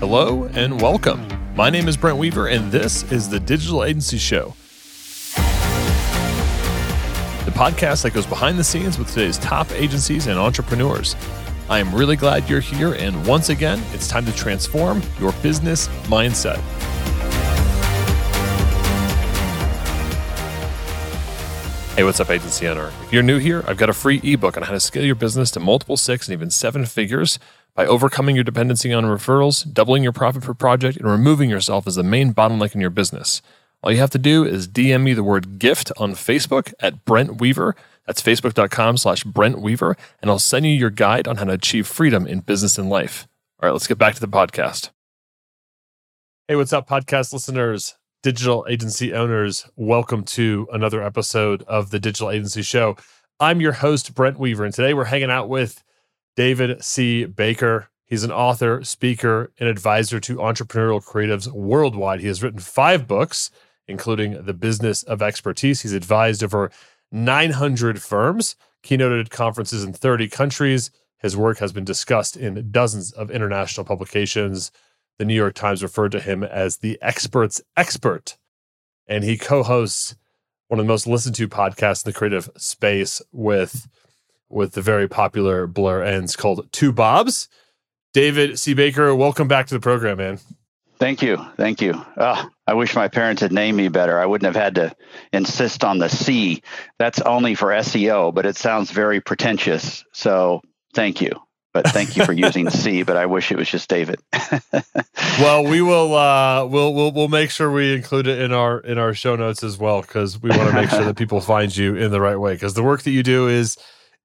Hello and welcome. My name is Brent Weaver, and this is the Digital Agency Show. The podcast that goes behind the scenes with today's top agencies and entrepreneurs. I am really glad you're here, and once again, it's time to transform your business mindset. Hey, what's up, agency owner? If you're new here, I've got a free ebook on how to scale your business to multiple six and even seven figures by overcoming your dependency on referrals, doubling your profit per project, and removing yourself as the main bottleneck in your business. All you have to do is DM me the word gift on Facebook at Brent Weaver. That's facebook.com slash Brent Weaver, and I'll send you your guide on how to achieve freedom in business and life. All right, let's get back to the podcast. Hey, what's up, podcast listeners, digital agency owners? Welcome to another episode of the Digital Agency Show. I'm your host, Brent Weaver, and today we're hanging out with David C. Baker. He's an author, speaker, and advisor to entrepreneurial creatives worldwide. He has written five books, including The Business of Expertise. He's advised over 900 firms, keynoted at conferences in 30 countries. His work has been discussed in dozens of international publications. The New York Times referred to him as the expert's expert. And he co hosts one of the most listened to podcasts in the creative space with with the very popular Blair Enns called 2Bobs. David C. Baker, welcome back to the program, man. Thank you. Thank you. Oh, I wish my parents had named me better. I wouldn't have had to insist on the C. That's only for SEO, but it sounds very pretentious. So thank you. But thank you for using C, but I wish it was just David. well, we will uh we'll we'll we'll make sure we include it in our in our show notes as well cuz we want to make sure that people find you in the right way cuz the work that you do is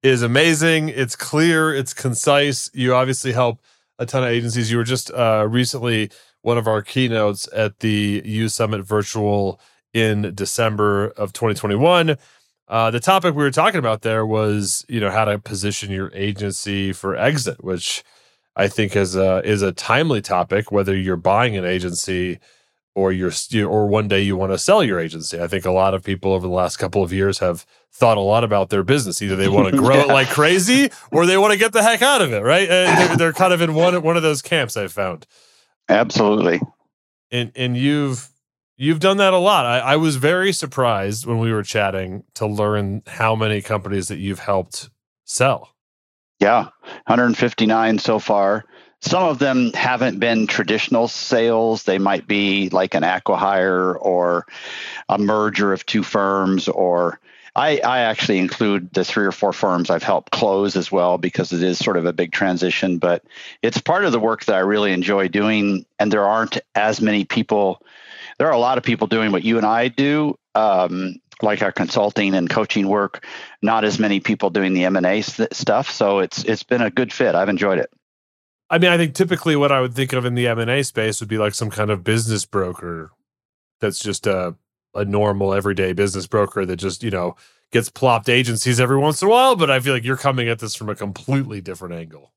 is amazing. It's clear, it's concise. You obviously help a ton of agencies. You were just uh, recently one of our keynotes at the U Summit Virtual in December of 2021. Uh, the topic we were talking about there was, you know, how to position your agency for exit, which I think is a is a timely topic. Whether you're buying an agency or you're or one day you want to sell your agency. I think a lot of people over the last couple of years have thought a lot about their business. Either they want to grow yeah. it like crazy, or they want to get the heck out of it. Right? Uh, they're, they're, kind of in one one of those camps. I've found. Absolutely. And and you've you've done that a lot. I, I was very surprised when we were chatting to learn how many companies that you've helped sell. Yeah, 159 so far. Some of them haven't been traditional sales. They might be like an acquihire or a merger of two firms or I, I, actually include the three or four firms I've helped close as well because it is sort of a big transition, but it's part of the work that I really enjoy doing. And there aren't as many people, there are a lot of people doing what you and I do, um, like our consulting and coaching work, not as many people doing the M&A st- stuff. So it's, it's been a good fit. I've enjoyed it. I mean, I think typically what I would think of in the M and A space would be like some kind of business broker that's just a a normal everyday business broker that just you know gets plopped agencies every once in a while. But I feel like you're coming at this from a completely different angle.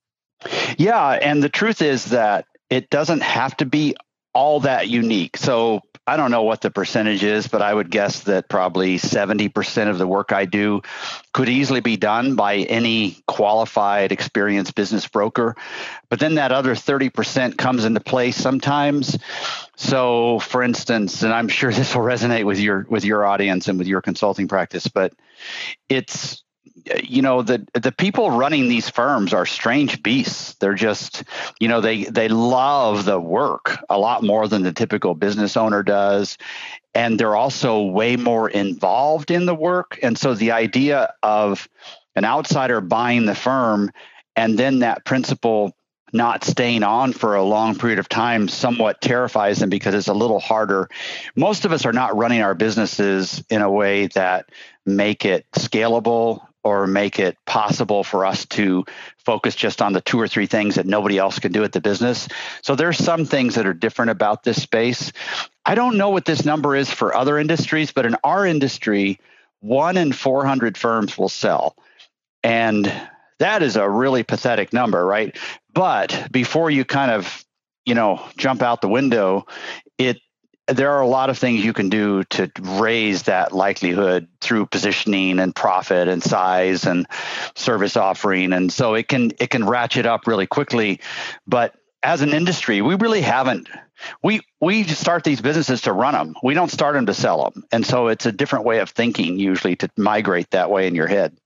Yeah, and the truth is that it doesn't have to be all that unique. So I don't know what the percentage is, but I would guess that probably 70% of the work I do could easily be done by any qualified, experienced business broker. But then that other 30% comes into play sometimes. So for instance, and I'm sure this will resonate with your with your audience and with your consulting practice, but it's you know the the people running these firms are strange beasts. They're just you know they they love the work a lot more than the typical business owner does. And they're also way more involved in the work. And so the idea of an outsider buying the firm and then that principal not staying on for a long period of time somewhat terrifies them because it's a little harder. Most of us are not running our businesses in a way that make it scalable or make it possible for us to focus just on the two or three things that nobody else can do at the business. So there's some things that are different about this space. I don't know what this number is for other industries, but in our industry, one in 400 firms will sell. And that is a really pathetic number, right? But before you kind of, you know, jump out the window, it there are a lot of things you can do to raise that likelihood through positioning and profit and size and service offering and so it can it can ratchet up really quickly but as an industry, we really haven't. We we start these businesses to run them. We don't start them to sell them, and so it's a different way of thinking usually to migrate that way in your head.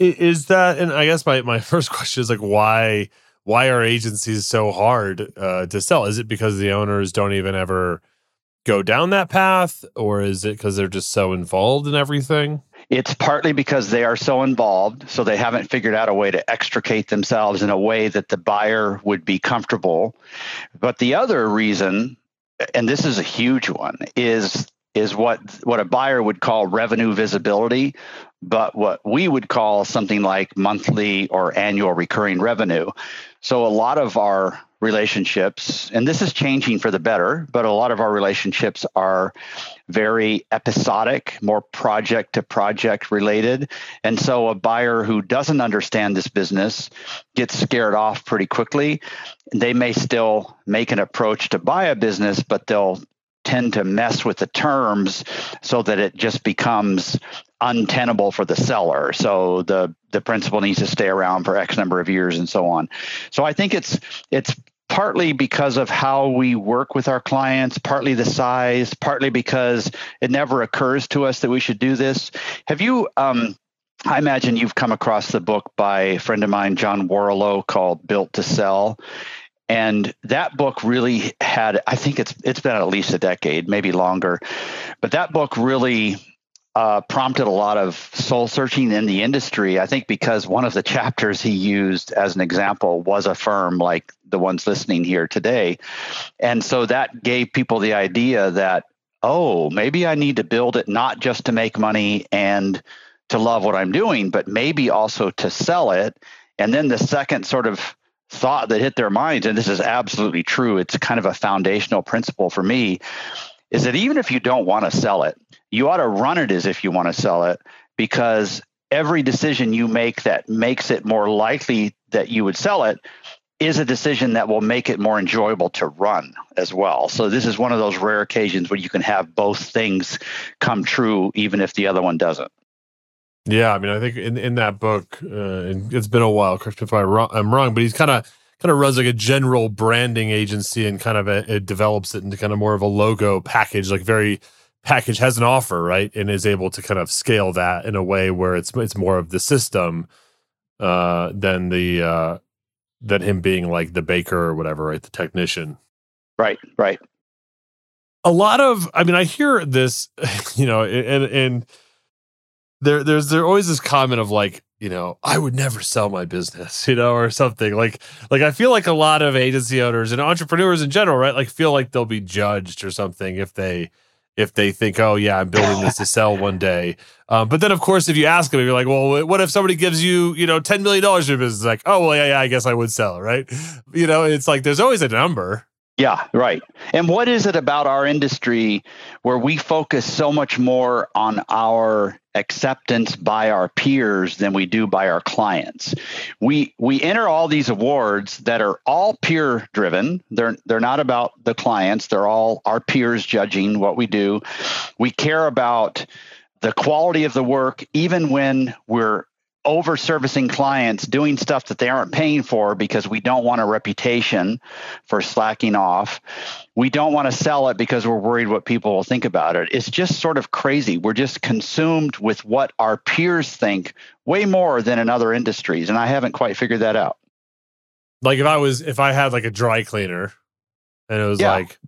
Is that? And I guess my my first question is like, why why are agencies so hard uh, to sell? Is it because the owners don't even ever go down that path, or is it because they're just so involved in everything? It's partly because they are so involved, so they haven't figured out a way to extricate themselves in a way that the buyer would be comfortable. But the other reason, and this is a huge one, is is what what a buyer would call revenue visibility, but what we would call something like monthly or annual recurring revenue. So a lot of our relationships, and this is changing for the better, but a lot of our relationships are very episodic, more project to project related. And so a buyer who doesn't understand this business gets scared off pretty quickly. They may still make an approach to buy a business, but they'll tend to mess with the terms so that it just becomes untenable for the seller. So the the principal needs to stay around for X number of years and so on. So I think it's it's partly because of how we work with our clients, partly the size, partly because it never occurs to us that we should do this. Have you? Um, I imagine you've come across the book by a friend of mine, John Warrillow, called "Built to Sell." And that book really had i think it's it's been at least a decade maybe longer but that book really uh, prompted a lot of soul searching in the industry. I think because one of the chapters he used as an example was a firm like the ones listening here today. And so that gave people the idea that, oh, maybe I need to build it not just to make money and to love what I'm doing, but maybe also to sell it. And then the second sort of thought that hit their minds, and this is absolutely true, it's kind of a foundational principle for me, is that even if you don't want to sell it, you ought to run it as if you want to sell it because every decision you make that makes it more likely that you would sell it is a decision that will make it more enjoyable to run as well. So this is one of those rare occasions where you can have both things come true even if the other one doesn't. Yeah, I mean, I think in, in that book, uh, and it's been a while. Correct me if I'm wrong, but he's kind of kind of runs like a general branding agency and kind of a, it develops it into kind of more of a logo package, like very package has an offer, right, and is able to kind of scale that in a way where it's it's more of the system uh, than the uh, than him being like the baker or whatever, right, the technician. Right, right. A lot of, I mean, I hear this, you know, and and there there's there always this comment of like you know i would never sell my business you know or something. Like like i feel like a lot of agency owners and entrepreneurs in general right like feel like they'll be judged or something if they if they think oh yeah i'm building this to sell one day. Um, but then of course if you ask them you're like well what if somebody gives you you know 10 million dollars your business? Like oh well yeah, yeah i guess i would sell right? You know it's like there's always a number yeah, right. And what is it about our industry where we focus so much more on our acceptance by our peers than we do by our clients? We we enter all these awards that are all peer driven. They're they're not about the clients. They're all our peers judging what we do. We care about the quality of the work even when we're over servicing clients, doing stuff that they aren't paying for because we don't want a reputation for slacking off. We don't want to sell it because we're worried what people will think about it. It's just sort of crazy. We're just consumed with what our peers think way more than in other industries. And I haven't quite figured that out. Like if I was, if I had like a dry cleaner and it was yeah. like,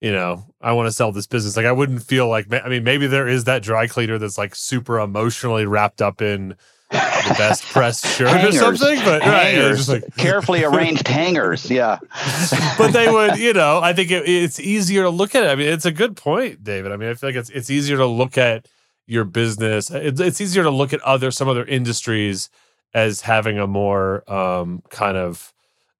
you know, I want to sell this business. Like I wouldn't feel like, I mean, maybe there is that dry cleaner that's like super emotionally wrapped up in, the best pressed shirt hangers, or something. But hangers, right, like carefully arranged hangers. Yeah. but they would, you know, I think it, it's easier to look at it. I mean, it's a good point, David. I mean, I feel like it's it's easier to look at your business. It's, it's easier to look at other some other industries as having a more um, kind of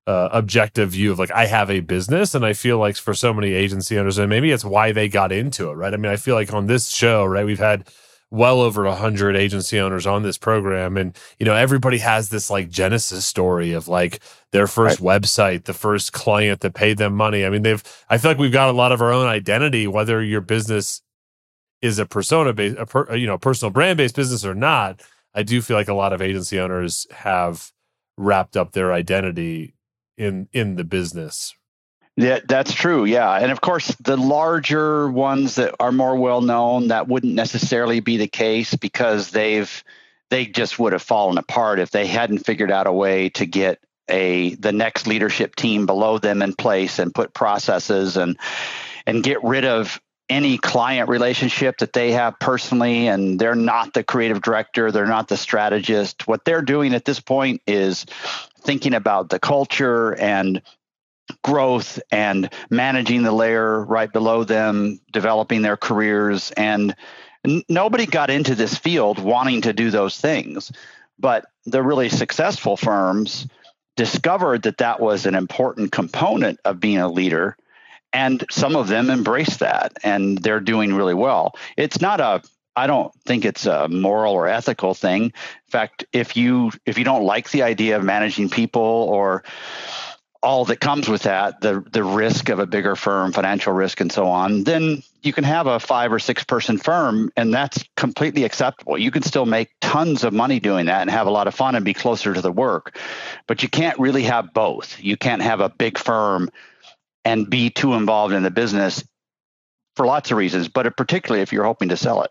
uh, objective view of like I have a business, and I feel like for so many agency owners, and maybe it's why they got into it, right? I mean, I feel like on this show, right, we've had well over 100 agency owners on this program and you know everybody has this like genesis story of like their first right. website the first client that paid them money i mean they've i feel like we've got a lot of our own identity whether your business is a persona based a per, you know personal brand based business or not i do feel like a lot of agency owners have wrapped up their identity in in the business. Yeah, that's true. Yeah. And of course, the larger ones that are more well known, that wouldn't necessarily be the case because they've they just would have fallen apart if they hadn't figured out a way to get a the next leadership team below them in place and put processes and and get rid of any client relationship that they have personally and they're not the creative director they're not the strategist what they're doing at this point is thinking about the culture and growth and managing the layer right below them developing their careers and n- nobody got into this field wanting to do those things. But the really successful firms discovered that that was an important component of being a leader and some of them embrace that and they're doing really well. It's not a i don't think it's a moral or ethical thing. In fact if you if you don't like the idea of managing people or all that comes with that the the risk of a bigger firm financial risk and so on then you can have a five or six person firm and that's completely acceptable you can still make tons of money doing that and have a lot of fun and be closer to the work but you can't really have both you can't have a big firm and be too involved in the business for lots of reasons, but particularly if you're hoping to sell it.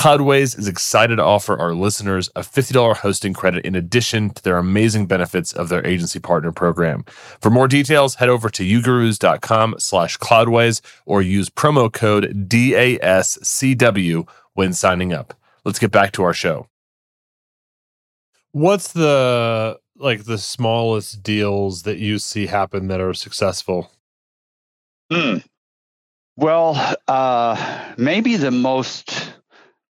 Cloudways is excited to offer our listeners a $50 hosting credit in addition to their amazing benefits of their agency partner program. For more details, head over to ugurus.com slash cloudways or use promo code DASCW when signing up. Let's get back to our show. What's the like the smallest deals that you see happen that are successful? Hmm. Well, uh, maybe the most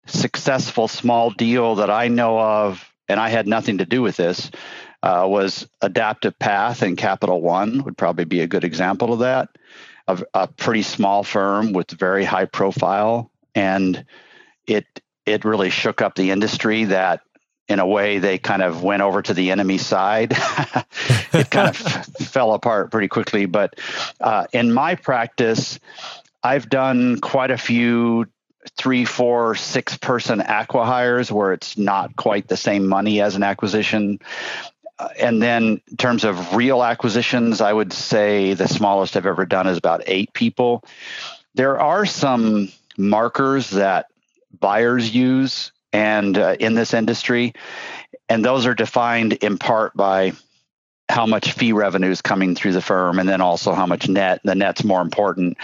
successful small deal that I know of, and I had nothing to do with this, uh, was Adaptive Path and Capital One would probably be a good example of that. A, a pretty small firm with very high profile, and it it really shook up the industry. That in a way they kind of went over to the enemy side. it kind of fell apart pretty quickly. But uh, in my practice, I've done quite a few three, four, six person acquihires where it's not quite the same money as an acquisition. Uh, and then in terms of real acquisitions, I would say the smallest I've ever done is about eight people. There are some markers that buyers use and uh, in this industry, and those are defined in part by how much fee revenue is coming through the firm and then also how much net the net's more important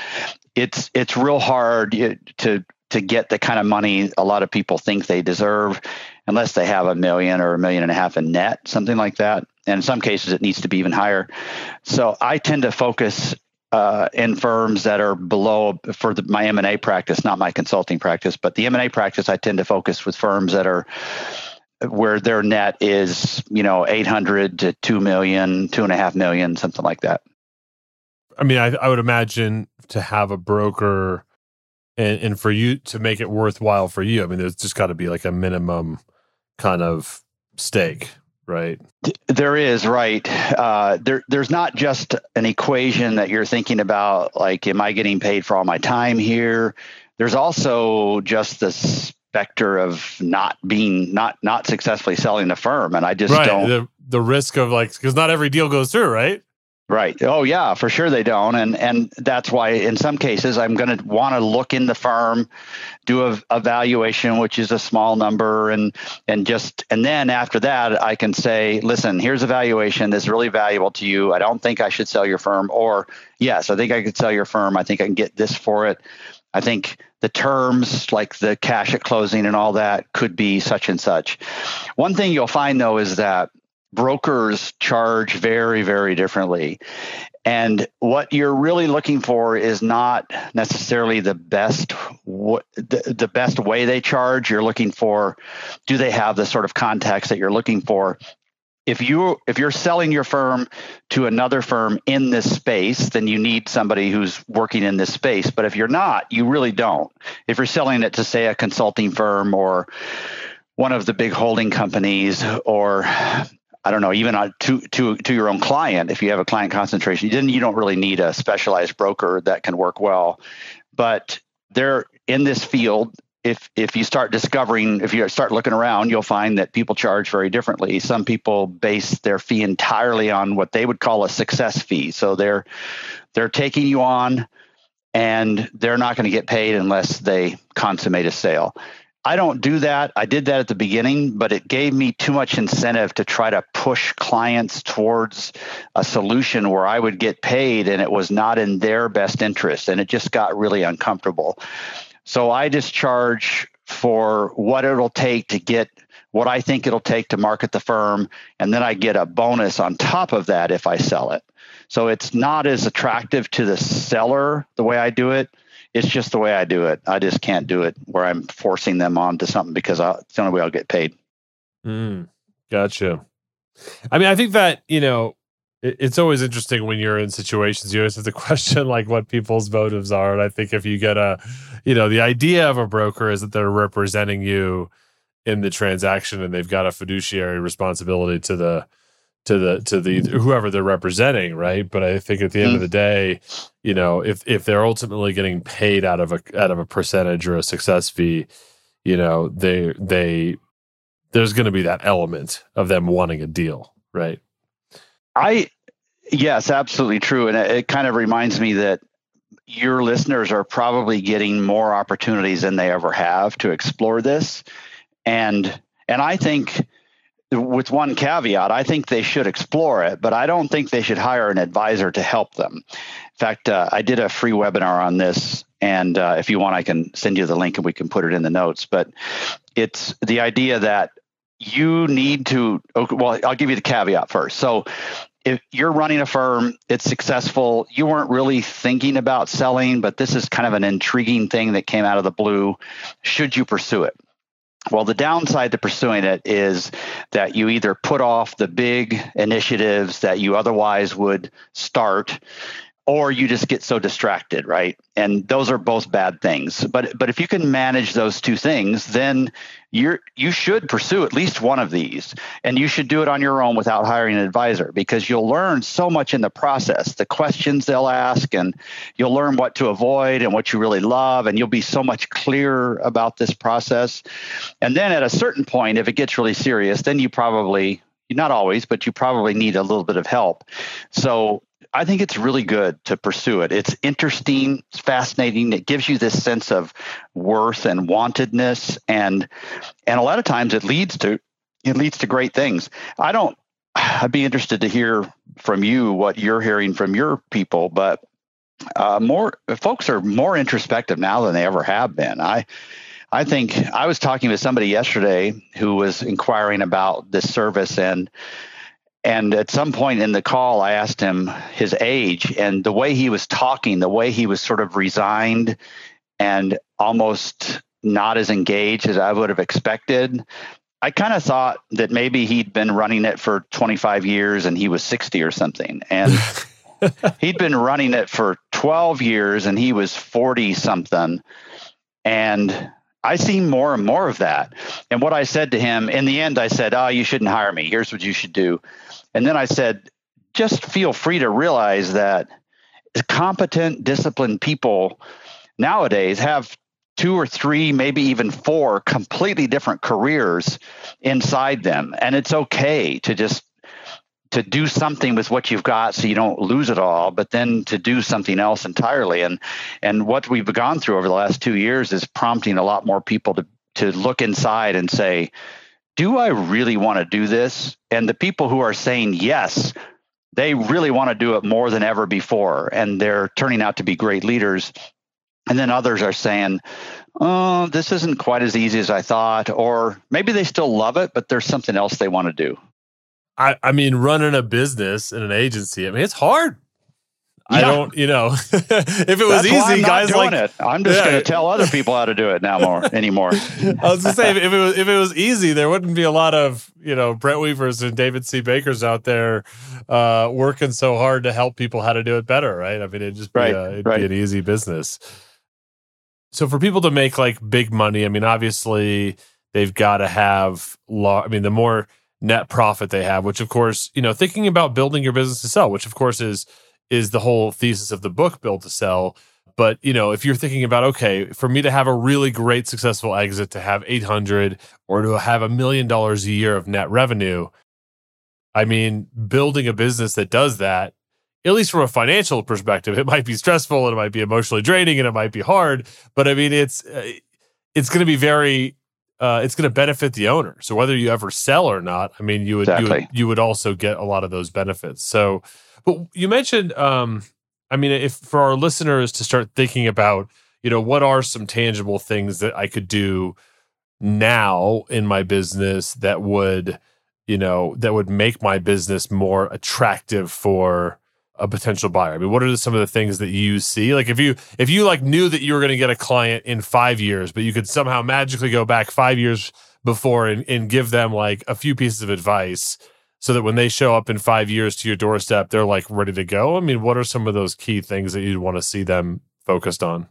it's it's real hard to to get the kind of money a lot of people think they deserve unless they have a million or a million and a half in net, something like that. And in some cases, it needs to be even higher. So I tend to focus uh, in firms that are below for the, my M&A practice, not my consulting practice, but the M&A practice, I tend to focus with firms that are where their net is, you know, 800 to 2 million, two and a half million, something like that. I mean, I, I would imagine to have a broker and and for you to make it worthwhile for you i mean there's just got to be like a minimum kind of stake right? There is right. Uh, there there's not just an equation that you're thinking about like am i getting paid for all my time here? There's also just the specter of not being not not successfully selling the firm and i just right. don't the, the risk of like because not every deal goes through right Right. Oh yeah, for sure they don't, and and that's why in some cases I'm going to want to look in the firm, do a evaluation, which is a small number, and and just and then after that I can say, listen, here's a valuation that's really valuable to you. I don't think I should sell your firm, or yes, I think I could sell your firm. I think I can get this for it. I think the terms like the cash at closing and all that could be such and such. One thing you'll find though is that brokers charge very, very differently. And what you're really looking for is not necessarily the best the, the best way they charge. You're looking for do they have the sort of context that you're looking for? if you if you're selling your firm to another firm in this space then you need somebody who's working in this space but if you're not you really don't if you're selling it to say a consulting firm or one of the big holding companies or I don't know, even to to to your own client, if you have a client concentration, then you don't really need a specialized broker that can work well. But they're in this field if if you start discovering if you start looking around you'll find that people charge very differently. Some people base their fee entirely on what they would call a success fee. So they're they're taking you on and they're not going to get paid unless they consummate a sale i don't do that i did that at the beginning but it gave me too much incentive to try to push clients towards a solution where i would get paid and it was not in their best interest and it just got really uncomfortable so I just charge for what it'll take to get what I think it'll take to market the firm. And then I get a bonus on top of that if I sell it. So it's not as attractive to the seller the way I do it. It's just the way I do it. I just can't do it where I'm forcing them onto something because I, it's the only way I'll get paid. Mm, gotcha. I mean, I think that, you know, it's always interesting when you're in situations you always have to question like what people's motives are and i think if you get a you know the idea of a broker is that they're representing you in the transaction and they've got a fiduciary responsibility to the to the to the whoever they're representing right but i think at the end mm. of the day you know if if they're ultimately getting paid out of a out of a percentage or a success fee you know they they there's going to be that element of them wanting a deal right I, yes, absolutely true. And it, it kind of reminds me that your listeners are probably getting more opportunities than they ever have to explore this. And, and I think with one caveat, I think they should explore it, but I don't think they should hire an advisor to help them. In fact, uh, I did a free webinar on this, and uh, if you want, I can send you the link and we can put it in the notes. But it's the idea that you need to well i'll give you the caveat first so if you're running a firm it's successful you weren't really thinking about selling but this is kind of an intriguing thing that came out of the blue should you pursue it well, the downside to pursuing it is that you either put off the big initiatives that you otherwise would start or you just get so distracted right? And those are both bad things. But but if you can manage those two things then you're you should pursue at least one of these. And you should do it on your own without hiring an advisor because you'll learn so much in the process. The questions they'll ask and you'll learn what to avoid and what you really love and you'll be so much clearer about this process. And then at a certain point if it gets really serious then you probably not always, but you probably need a little bit of help. So I think it's really good to pursue it. It's interesting, it's fascinating. It gives you this sense of worth and wantedness, and and a lot of times it leads to it leads to great things. I don't. I'd be interested to hear from you what you're hearing from your people, but uh, more folks are more introspective now than they ever have been. I I think I was talking with somebody yesterday who was inquiring about this service and and at some point in the call, I asked him his age and the way he was talking, the way he was sort of resigned and almost not as engaged as I would have expected. I kind of thought that maybe he'd been running it for 25 years and he was 60 or something. And he'd been running it for 12 years and he was 40 something. And I see more and more of that. And what I said to him in the end, I said, Oh, you shouldn't hire me. Here's what you should do. And then I said, just feel free to realize that competent, disciplined people nowadays have two or three, maybe even four completely different careers inside them. And it's okay to just to do something with what you've got so you don't lose it all but then to do something else entirely and and what we've gone through over the last 2 years is prompting a lot more people to to look inside and say do I really want to do this? And the people who are saying yes, they really want to do it more than ever before. And they're turning out to be great leaders. And then others are saying, oh, this isn't quite as easy as I thought. Or maybe they still love it, but there's something else they want to do. I, I mean, running a business in an agency, I mean, it's hard. I don't, you know, if it was That's easy, guys like it. I'm just yeah. going to tell other people how to do it now more anymore. I was going to say if it was if it was easy, there wouldn't be a lot of you know Brent Weavers and David C. Bakers out there uh, working so hard to help people how to do it better, right? I mean, it'd just be right, a, it'd right. be an easy business. So for people to make like big money, I mean, obviously they've got to have law. I mean, the more net profit they have, which of course, you know, thinking about building your business to sell, which of course is is the whole thesis of the book build to sell. But you know if you're thinking about okay for me to have a really great successful exit to have 800 or to have a million dollars a year of net revenue i mean building a business that does that at least from a financial perspective it might be stressful and it might be emotionally draining and it might be hard but i mean it's uh, it's going to be very uh, it's going to benefit the owner. So whether you ever sell or not i mean you would, exactly. you would you would also get a lot of those benefits. So but you mentioned, um, I mean, if for our listeners to start thinking about, you know, what are some tangible things that I could do now in my business that would, you know, that would make my business more attractive for a potential buyer? I mean, what are some of the things that you see? Like if you if you like knew that you were going to get a client in 5 years, but you could somehow magically go back 5 years before and, and give them like a few pieces of advice so that when they show up in five years to your doorstep, they're like ready to go? I mean, what are some of those key things that you'd want to see them focused on?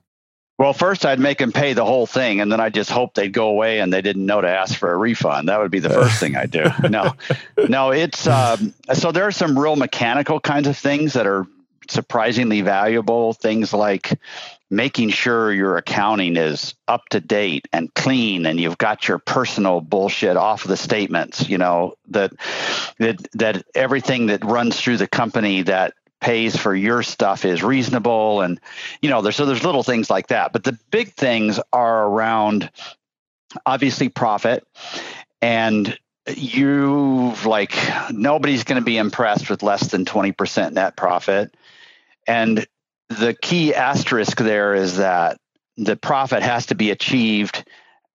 Well, first I'd make them pay the whole thing, and then I just hope they'd go away and they didn't know to ask for a refund. That would be the first thing I do. No, no, it's um, so there are some real mechanical kinds of things that are surprisingly valuable. Things like making sure your accounting is up to date and clean and you've got your personal bullshit off of the statements you know that that that everything that runs through the company that pays for your stuff is reasonable and you know there's so there's little things like that. But the big things are around obviously profit and you've like nobody's going to be impressed with less than 20% net profit. And the key asterisk there is that the profit has to be achieved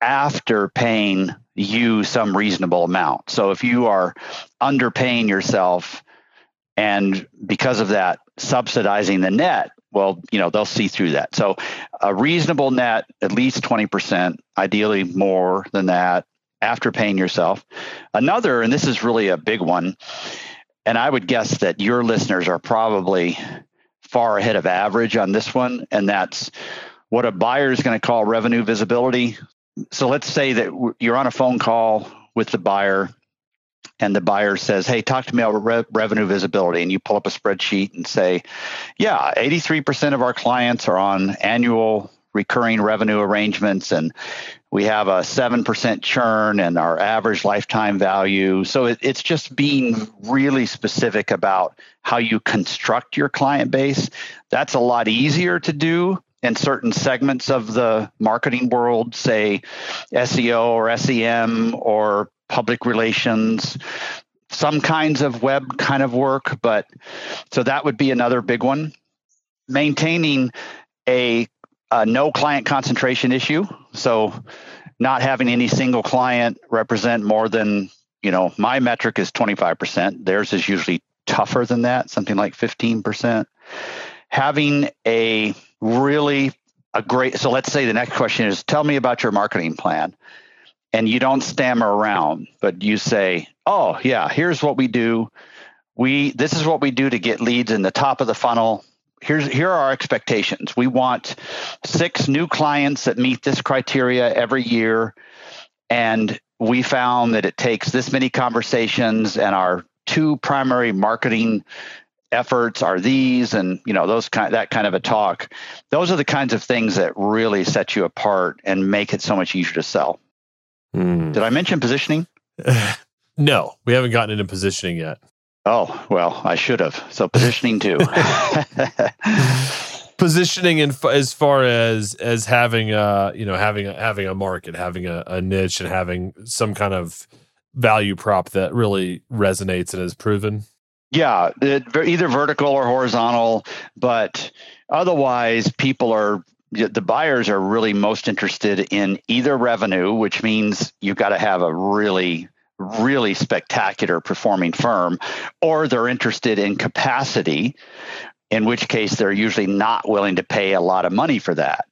after paying you some reasonable amount. So if you are underpaying yourself and because of that subsidizing the net, well, you know, they'll see through that. So a reasonable net, at least 20%, ideally more than that after paying yourself. Another, and this is really a big one, and I would guess that your listeners are probably far ahead of average on this one, and that's what a buyer is going to call revenue visibility. So let's say that you're on a phone call with the buyer, and the buyer says, Hey, talk to me about re- revenue visibility. And you pull up a spreadsheet and say, Yeah, 83% of our clients are on annual recurring revenue arrangements, and we have a 7% churn and our average lifetime value. So it, it's just being really specific about how you construct your client base. That's a lot easier to do in certain segments of the marketing world, say SEO or SEM or public relations, some kinds of web kind of work. But so that would be another big one. Maintaining a a no client concentration issue. So not having any single client represent more than, you know, my metric is 25%. Theirs is usually tougher than that, something like 15%. Having a really a great so let's say the next question is tell me about your marketing plan. And you don't stammer around, but you say, "Oh, yeah, here's what we do. We this is what we do to get leads in the top of the funnel here's here are our expectations. We want six new clients that meet this criteria every year, and we found that it takes this many conversations, and our two primary marketing efforts are these and you know those kind that kind of a talk. Those are the kinds of things that really set you apart and make it so much easier to sell. Mm. did i mention positioning? No we haven't gotten into positioning yet Oh, well, I should have. So positioning too. positioning in as far as as having a you know having a having a market, having a, a niche, and having some kind of value prop that really resonates and is proven. Yeah, it, either vertical or horizontal, but otherwise, people are the buyers are really most interested in either revenue, which means you've got to have a really really spectacular performing firm, or they're interested in capacity, in which case they're usually not willing to pay a lot of money for that.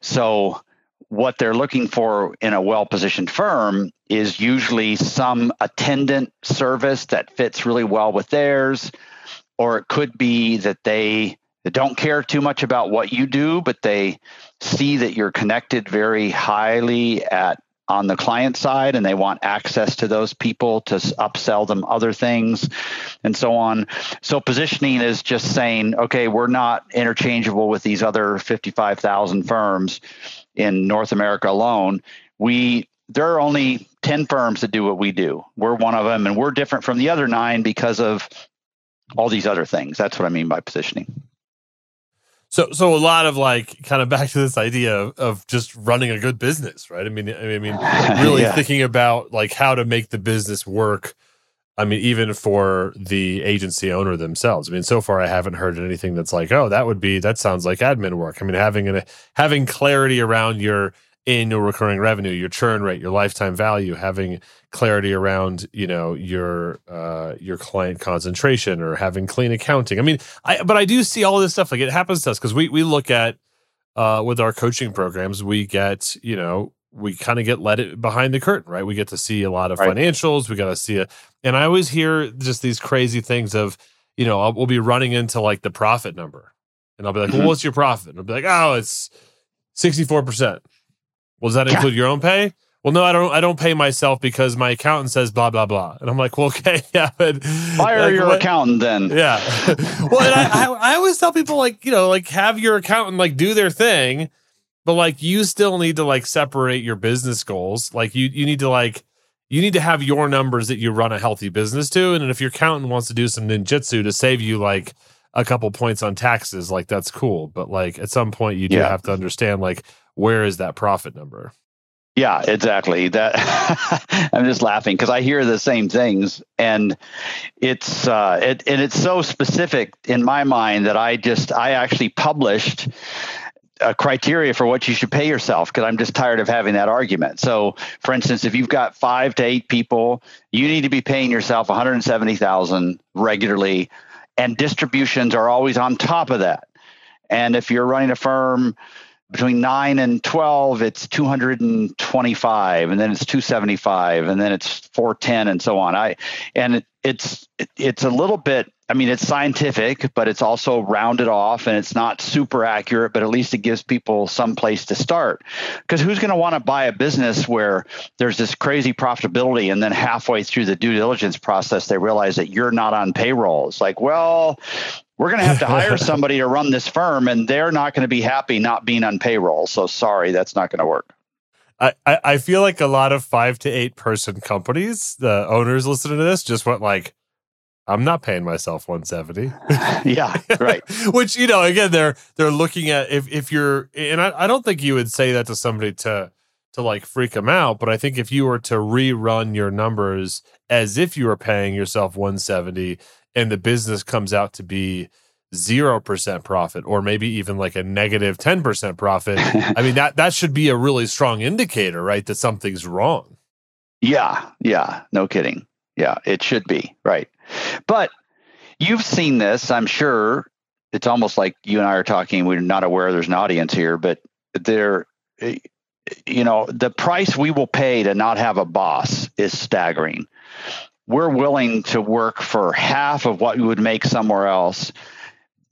So, what they're looking for in a well positioned firm is usually some attendant service that fits really well with theirs, or it could be that they don't care too much about what you do, but they see that you're connected very highly at on the client side and they want access to those people to upsell them other things and so on. So positioning is just saying, okay, we're not interchangeable with these other 55,000 firms in North America alone. We there are only 10 firms that do what we do. We're one of them and we're different from the other 9 because of all these other things. That's what I mean by positioning. So, so a lot of like kind of back to this idea of, of just running a good business, right? I mean, I mean, really yeah. thinking about like how to make the business work. I mean, even for the agency owner themselves. I mean, so far I haven't heard anything that's like, oh, that would be that sounds like admin work. I mean, having a having clarity around your annual recurring revenue, your churn rate, your lifetime value, having clarity around you know your uh, your client concentration or having clean accounting. I mean, I but I do see all this stuff like it happens to us because we we look at uh, with our coaching programs, we get you know we kind of get let it behind the curtain, right? We get to see a lot of right. financials. We got to see it, and I always hear just these crazy things of you know I'll, we'll be running into like the profit number, and I'll be like, mm-hmm. well, what's your profit? And I'll be like, oh, it's sixty four percent. Well, does that include yeah. your own pay? Well, no, I don't. I don't pay myself because my accountant says blah blah blah, and I'm like, well, okay, yeah, but fire like, your what? accountant then. Yeah. well, I, I, I always tell people like, you know, like have your accountant like do their thing, but like you still need to like separate your business goals. Like you you need to like you need to have your numbers that you run a healthy business to, and if your accountant wants to do some ninjutsu to save you like a couple points on taxes, like that's cool. But like at some point, you do yeah. have to understand like where is that profit number? Yeah, exactly. That I'm just laughing because I hear the same things, and it's uh, it and it's so specific in my mind that I just I actually published a criteria for what you should pay yourself because I'm just tired of having that argument. So, for instance, if you've got five to eight people, you need to be paying yourself 170,000 regularly, and distributions are always on top of that. And if you're running a firm between 9 and 12 it's 225 and then it's 275 and then it's 410 and so on. I and it, it's it, it's a little bit i mean it's scientific but it's also rounded off and it's not super accurate but at least it gives people some place to start. Because who's going to want to buy a business where there's this crazy profitability and then halfway through the due diligence process they realize that you're not on payroll? It's like well we're going to have to hire somebody to run this firm and they're not going to be happy not being on payroll. So sorry, that's not going to work. I, I feel like a lot of five to eight person companies, the owners listening to this just went like, I'm not paying myself 170. yeah, right. Which, you know, again, they're they're looking at if if you're and I, I don't think you would say that to somebody to to like freak them out, but I think if you were to rerun your numbers as if you were paying yourself 170 and the business comes out to be 0% profit or maybe even like a negative 10% profit i mean that that should be a really strong indicator right that something's wrong. Yeah yeah no kidding. Yeah it should be right. But you've seen this i'm sure. It's almost like you and i are talking we're not aware there's an audience here but there eh, you know the price we will pay to not have a boss is staggering we're willing to work for half of what we would make somewhere else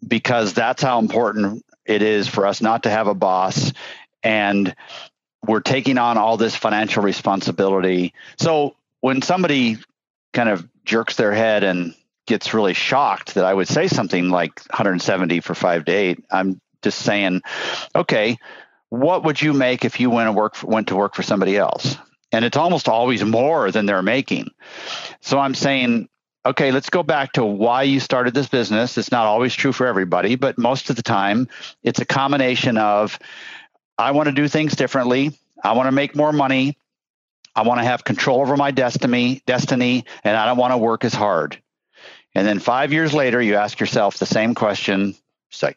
because that's how important it is for us not to have a boss. And we're taking on all this financial responsibility. So when somebody kind of jerks their head and gets really shocked that i would say something like 170 for five to eight i'm just saying okay what would you make if you went and work for, went to work for somebody else and it's almost always more than they're making. So I'm saying, okay, let's go back to why you started this business. It's not always true for everybody, but most of the time, it's a combination of I want to do things differently, I want to make more money, I want to have control over my destiny, destiny, and I don't want to work as hard. And then 5 years later, you ask yourself the same question, it's like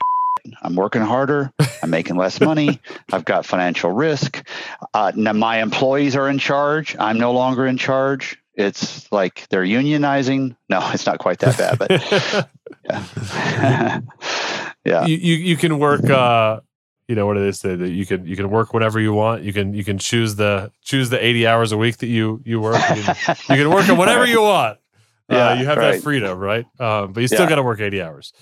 I'm working harder. I'm making less money. I've got financial risk. Uh, now my employees are in charge. I'm no longer in charge. It's like they're unionizing. No, it's not quite that bad, but yeah. yeah. You, you you can work. Uh, you know what it is that you can you can work whatever you want. You can you can choose the choose the eighty hours a week that you you work. You can, you can work on whatever you want. Uh, yeah, you have right. that freedom, right? Um, but you still yeah. got to work eighty hours.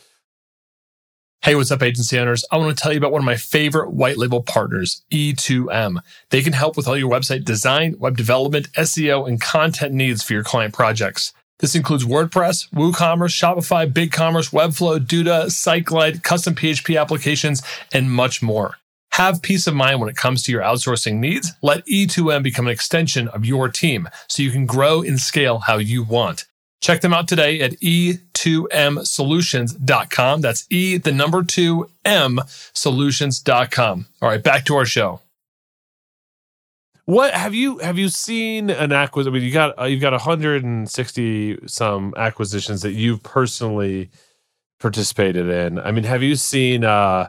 Hey, what's up, agency owners? I want to tell you about one of my favorite white label partners, E2M. They can help with all your website design, web development, SEO, and content needs for your client projects. This includes WordPress, WooCommerce, Shopify, BigCommerce, Webflow, Duda, SiteGlide, custom PHP applications, and much more. Have peace of mind when it comes to your outsourcing needs. Let E2M become an extension of your team so you can grow and scale how you want. Check them out today at e2msolutions.com. That's E, the number two M solutions.com. All right, back to our show. What have you have you seen an acquisition? I mean, you got uh, you've got 160 some acquisitions that you've personally participated in. I mean, have you seen uh,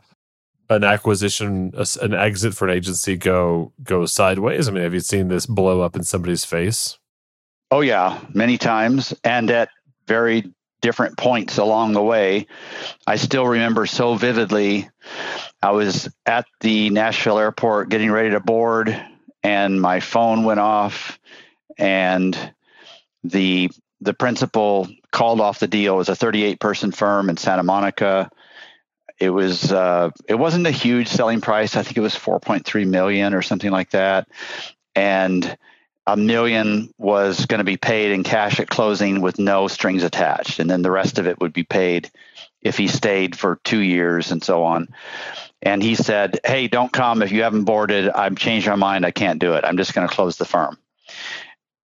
an acquisition, an exit for an agency go go sideways? I mean, have you seen this blow up in somebody's face? Oh yeah, many times, and at very different points along the way. I still remember so vividly. I was at the Nashville airport getting ready to board and my phone went off and the the principal called off the deal. It was a 38 person firm in Santa Monica. It was uh, it wasn't a huge selling price. I think it was 4.3 million or something like that, and a million was going to be paid in cash at closing with no strings attached, and then the rest of it would be paid if he stayed for two years and so on and he said, "Hey, don't come if you haven't boarded. I've changed my mind. I can't do it. I'm just going to close the firm."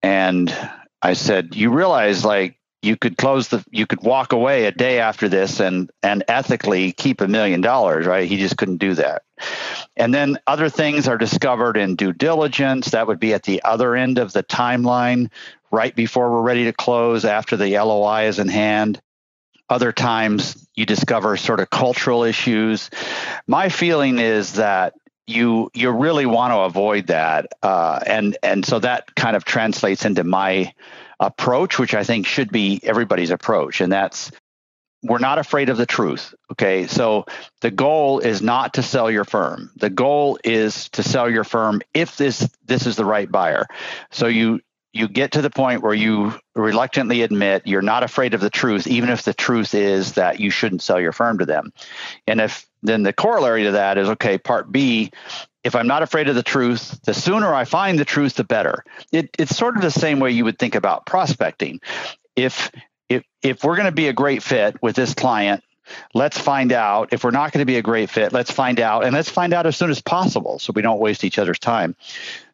And I said, "You realize like you could close the you could walk away a day after this and and ethically keep a million dollars, right? He just couldn't do that." And then other things are discovered in due diligence. That would be at the other end of the timeline, right before we're ready to close, after the LOI is in hand. Other times you discover sort of cultural issues. My feeling is that you you really want to avoid that, uh, and and so that kind of translates into my approach, which I think should be everybody's approach, and that's we're not afraid of the truth. Okay. So the goal is not to sell your firm. The goal is to sell your firm if this this is the right buyer. So you you get to the point where you reluctantly admit you're not afraid of the truth, even if the truth is that you shouldn't sell your firm to them. And if then the corollary to that is okay, part B, if I'm not afraid of the truth, the sooner I find the truth, the better. It, it's sort of the same way you would think about prospecting. If if if we're going to be a great fit with this client, let's find out. If we're not going to be a great fit, let's find out, and let's find out as soon as possible, so we don't waste each other's time.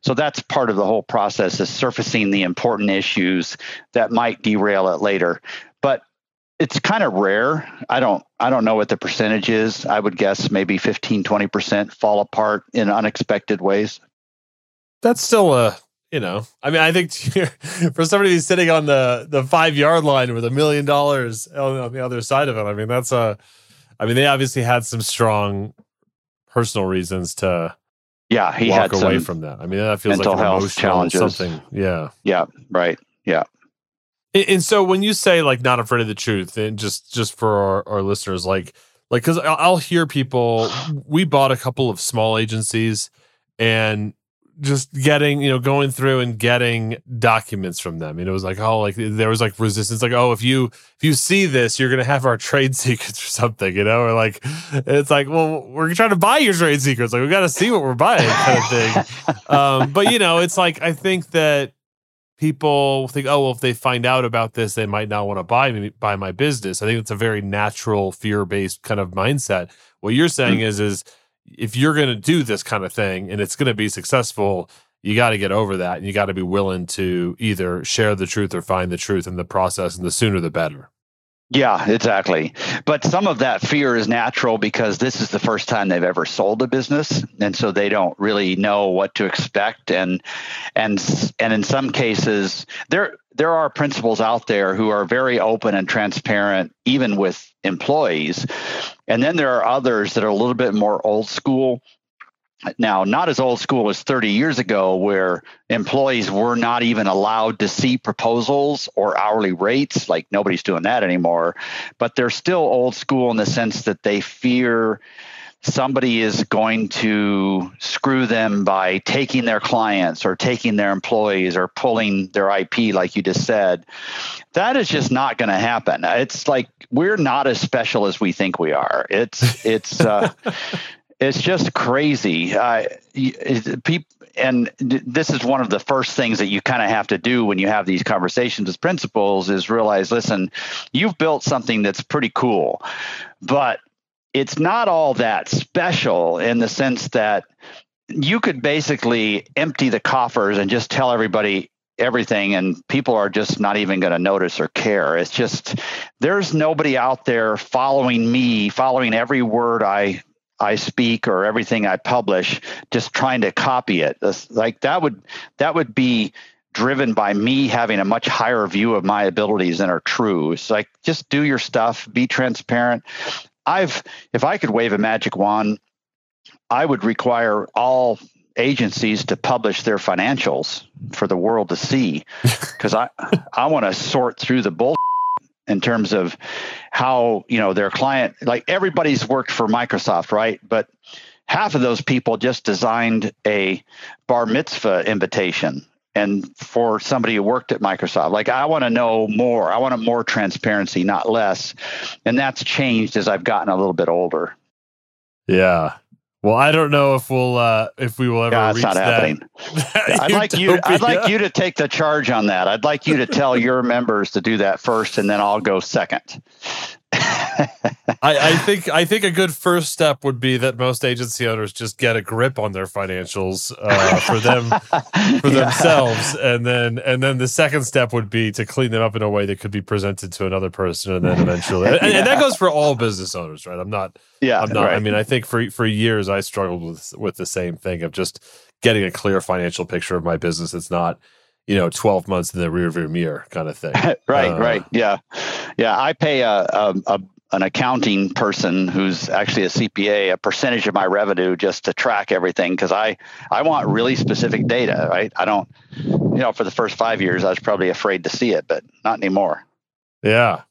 So that's part of the whole process is surfacing the important issues that might derail it later. But it's kind of rare. I don't I don't know what the percentage is. I would guess maybe 15 20% fall apart in unexpected ways. That's still a you know, I mean, I think for somebody who's sitting on the the five yard line with a million dollars on the other side of it, I mean, that's a, I mean, they obviously had some strong personal reasons to yeah, he walk had away from that. I mean, that feels like health challenges. Something, yeah, yeah, right, yeah. And, and, so when you say like not afraid of the truth, and just just for our, our listeners, like like because I'll, I'll hear people. We bought a couple of small agencies, and just getting you know going through and getting documents from them. And it was like oh like there was like resistance like oh if you if you see this you're gonna have our trade secrets or something you know? Or like it's like well we're trying to buy your trade secrets. Like we gotta see what we're buying kind of thing. Um but you know it's like i think that people think oh well if they find out about this they might not want to buy me buy my business. I think it's a very natural fear-based kind of mindset. What you're saying mm-hmm. is is if you're going to do this kind of thing and it's going to be successful, you got to get over that and you got to be willing to either share the truth or find the truth in the process and the sooner the better. Yeah, exactly. But some of that fear is natural because this is the first time they've ever sold a business and so they don't really know what to expect and and and in some cases there there are principals out there who are very open and transparent even with employees and then there are others that are a little bit more old school now not as old school as 30 years ago where employees were not even allowed to see proposals or hourly rates like nobody's doing that anymore but they're still old school in the sense that they fear somebody is going to screw them by taking their clients or taking their employees or pulling their IP, like you just said. That is just not going to happen. It's like we're not as special as we think we are. It's it's uh, it's just crazy. Uh, people, and this is one of the first things that you kind of have to do when you have these conversations as principals is realize, listen, you've built something that's pretty cool, but it's not all that special in the sense that you could basically empty the coffers and just tell everybody everything and people are just not even going to notice or care it's just there's nobody out there following me following every word i i speak or everything i publish just trying to copy it like that would that would be driven by me having a much higher view of my abilities than are true. It's like just do your stuff, be transparent. I've if I could wave a magic wand, I would require all agencies to publish their financials for the world to see because I I want to sort through the bull in terms of how you know their client like everybody's worked for Microsoft right but half of those people just designed a bar mitzvah invitation and for somebody who worked at Microsoft. Like I want to know more. I want more transparency, not less. And that's changed as I've gotten a little bit older. Yeah. Well, I don't know if we'll uh if we will ever yeah, reach not that. happening. I'd like you I'd like you to take the charge on that. I'd like you to tell your members to do that first and then I'll go second. I, I, think I think a good first step would be that most agency owners just get a grip on their financials uh, for them for yeah. themselves, and then and then the second step would be to clean them up in a way that could be presented to another person, and then eventually, and, yeah. and that goes for all business owners, right? I'm not, yeah, I'm not. Right. I mean, I think for for years I struggled with with the same thing of just getting a clear financial picture of my business. It's not you know 12 months in the rearview mirror kind of thing right uh, right yeah yeah i pay a, a, a, an accounting person who's actually a cpa a percentage of my revenue just to track everything because i i want really specific data right? I don't you know for the first five years i was probably afraid to see it but not anymore. Yeah.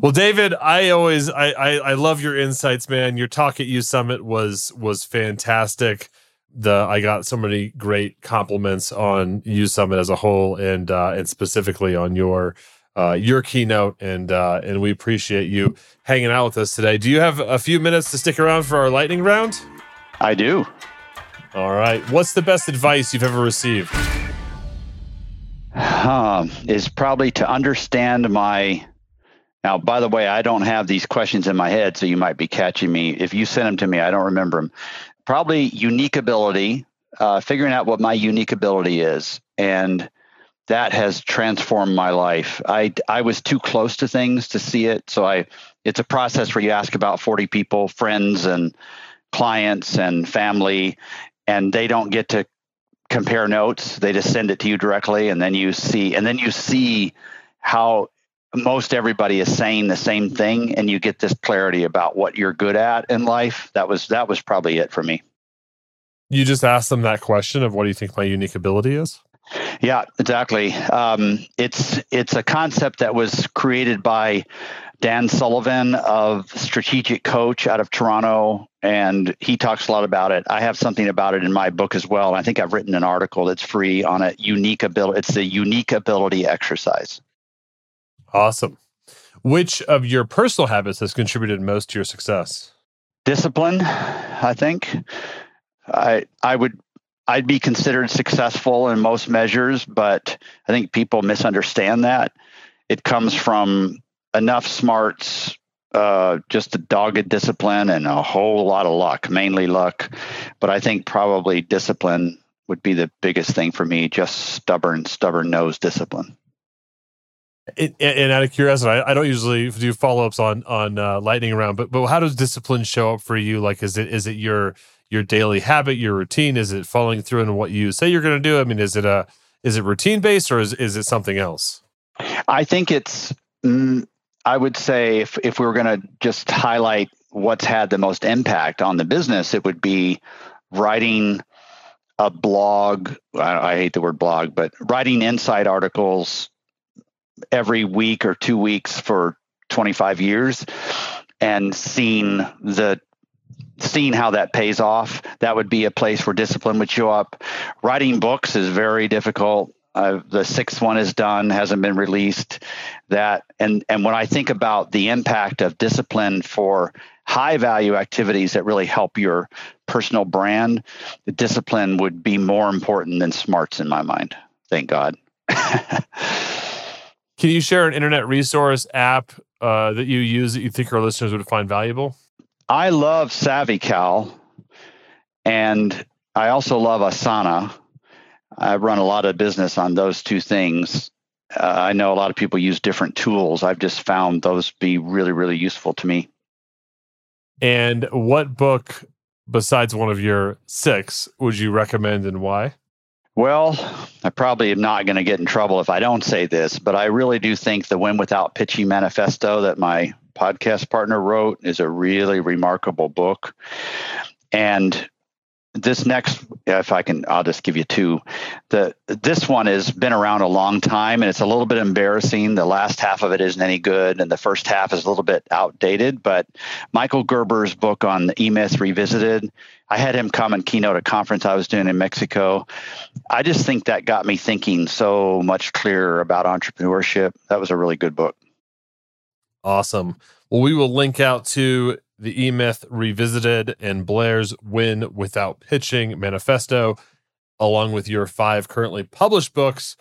Well, David, I always I, I, I love your insights, man. Your talk at U Summit was was fantastic. The I got so many great compliments on U Summit as a whole, and uh, and specifically on your uh, your keynote, and uh, and we appreciate you hanging out with us today. Do you have a few minutes to stick around for our lightning round? I do. All right. What's the best advice you've ever received? Um, is probably to understand my. Now, by the way, I don't have these questions in my head, so you might be catching me. If you send them to me, I don't remember them probably unique ability, uh, figuring out what my unique ability is. And that has transformed my life. I, I was too close to things to see it. So I, it's a process where you ask about 40 people, friends and clients and family, and they don't get to compare notes. They just send it to you directly. And then you see, and then you see how most everybody is saying the same thing and you get this clarity about what you're good at in life that was that was probably it for me you just asked them that question of what do you think my unique ability is yeah exactly um, it's it's a concept that was created by dan sullivan of strategic coach out of toronto and he talks a lot about it i have something about it in my book as well i think i've written an article that's free on a unique ability it's the unique ability exercise Awesome. Which of your personal habits has contributed most to your success? Discipline, I think. I I would I'd be considered successful in most measures, but I think people misunderstand that. It comes from enough smarts, uh, just a dogged discipline, and a whole lot of luck, mainly luck. But I think probably discipline would be the biggest thing for me. Just stubborn, stubborn nose discipline. It, and out of curiosity, I, I, don't usually do follow ups on on uh, lightning round, but but how does discipline show up for you? Like, is it is it your your daily habit, your routine? Is it following through in what you say you're going to do? I mean, is it a is it routine based or is is it something else? I think it's. Mm, I would say if if we were going to just highlight what's had the most impact on the business, it would be writing a blog. I, I hate the word blog, but writing insight articles every week or two weeks for 25 years and seeing the seeing how that pays off that would be a place where discipline would show up. Writing books is very difficult. Uh, the sixth one is done hasn't been released. That and and when i think about the impact of discipline for high value activities that really help your personal brand the discipline would be more important than smarts in my mind. Thank god. Can you share an internet resource app uh, that you use that you think our listeners would find valuable? I love SavvyCal, and I also love Asana. I run a lot of business on those two things. Uh, I know a lot of people use different tools. I've just found those be really, really useful to me. And what book, besides one of your six, would you recommend and why? Well, I probably am not going to get in trouble if I don't say this, but I really do think the Win Without Pitching Manifesto that my podcast partner wrote is a really remarkable book. And this next if i can i'll just give you two. The this one has been around a long time and it's a little bit embarrassing. The last half of it isn't any good and the first half is a little bit outdated. But michael gerber's book on e-myth revisited i had him come and keynote a conference i was doing in mexico. I just think that got me thinking so much clearer about entrepreneurship. That was a really good book awesome well we will link out to the E Myth Revisited, and Blair's Win Without Pitching Manifesto, along with your five currently published books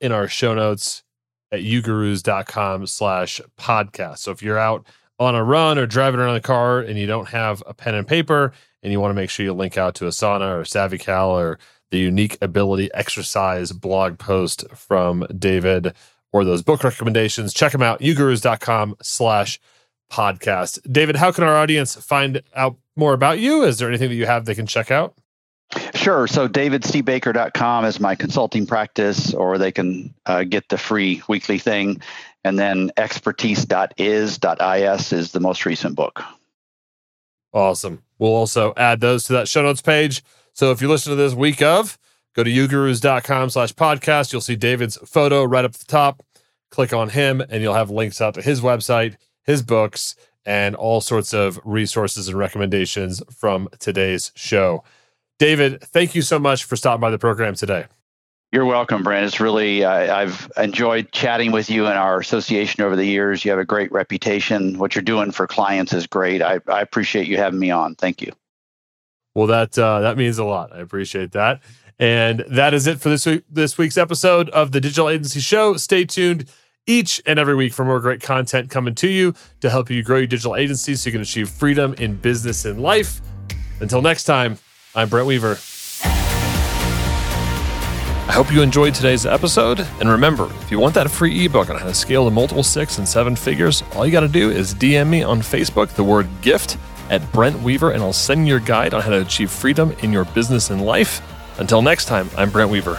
in our show notes at ugurus.com slash podcast. So if you're out on a run or driving around the car and you don't have a pen and paper and you want to make sure you link out to Asana or SavvyCal or the unique ability exercise blog post from David or those book recommendations, check them out, ugurus.com slash podcast. David, how can our audience find out more about you? Is there anything that you have they can check out? Sure. So davidcbaker.com is my consulting practice, or they can uh, get the free weekly thing. And then expertise.is.is is the most recent book. Awesome. We'll also add those to that show notes page. So if you listen to this week of, go to ugurus.com slash podcast. You'll see David's photo right up at the top. Click on him and you'll have links out to his website his books, and all sorts of resources and recommendations from today's show. David, thank you so much for stopping by the program today. You're welcome, Brent. It's really, uh, I've enjoyed chatting with you and our association over the years. You have a great reputation. What you're doing for clients is great. I, I appreciate you having me on. Thank you. Well, that uh, that means a lot. I appreciate that. And that is it for this week, this week's episode of the Digital Agency Show. Stay tuned each and every week for more great content coming to you to help you grow your digital agency so you can achieve freedom in business and life. Until next time, I'm Brent Weaver. I hope you enjoyed today's episode. And remember, if you want that free ebook on how to scale to multiple six and seven figures, all you got to do is DM me on Facebook the word gift at Brent Weaver, and I'll send you your guide on how to achieve freedom in your business and life. Until next time, I'm Brent Weaver.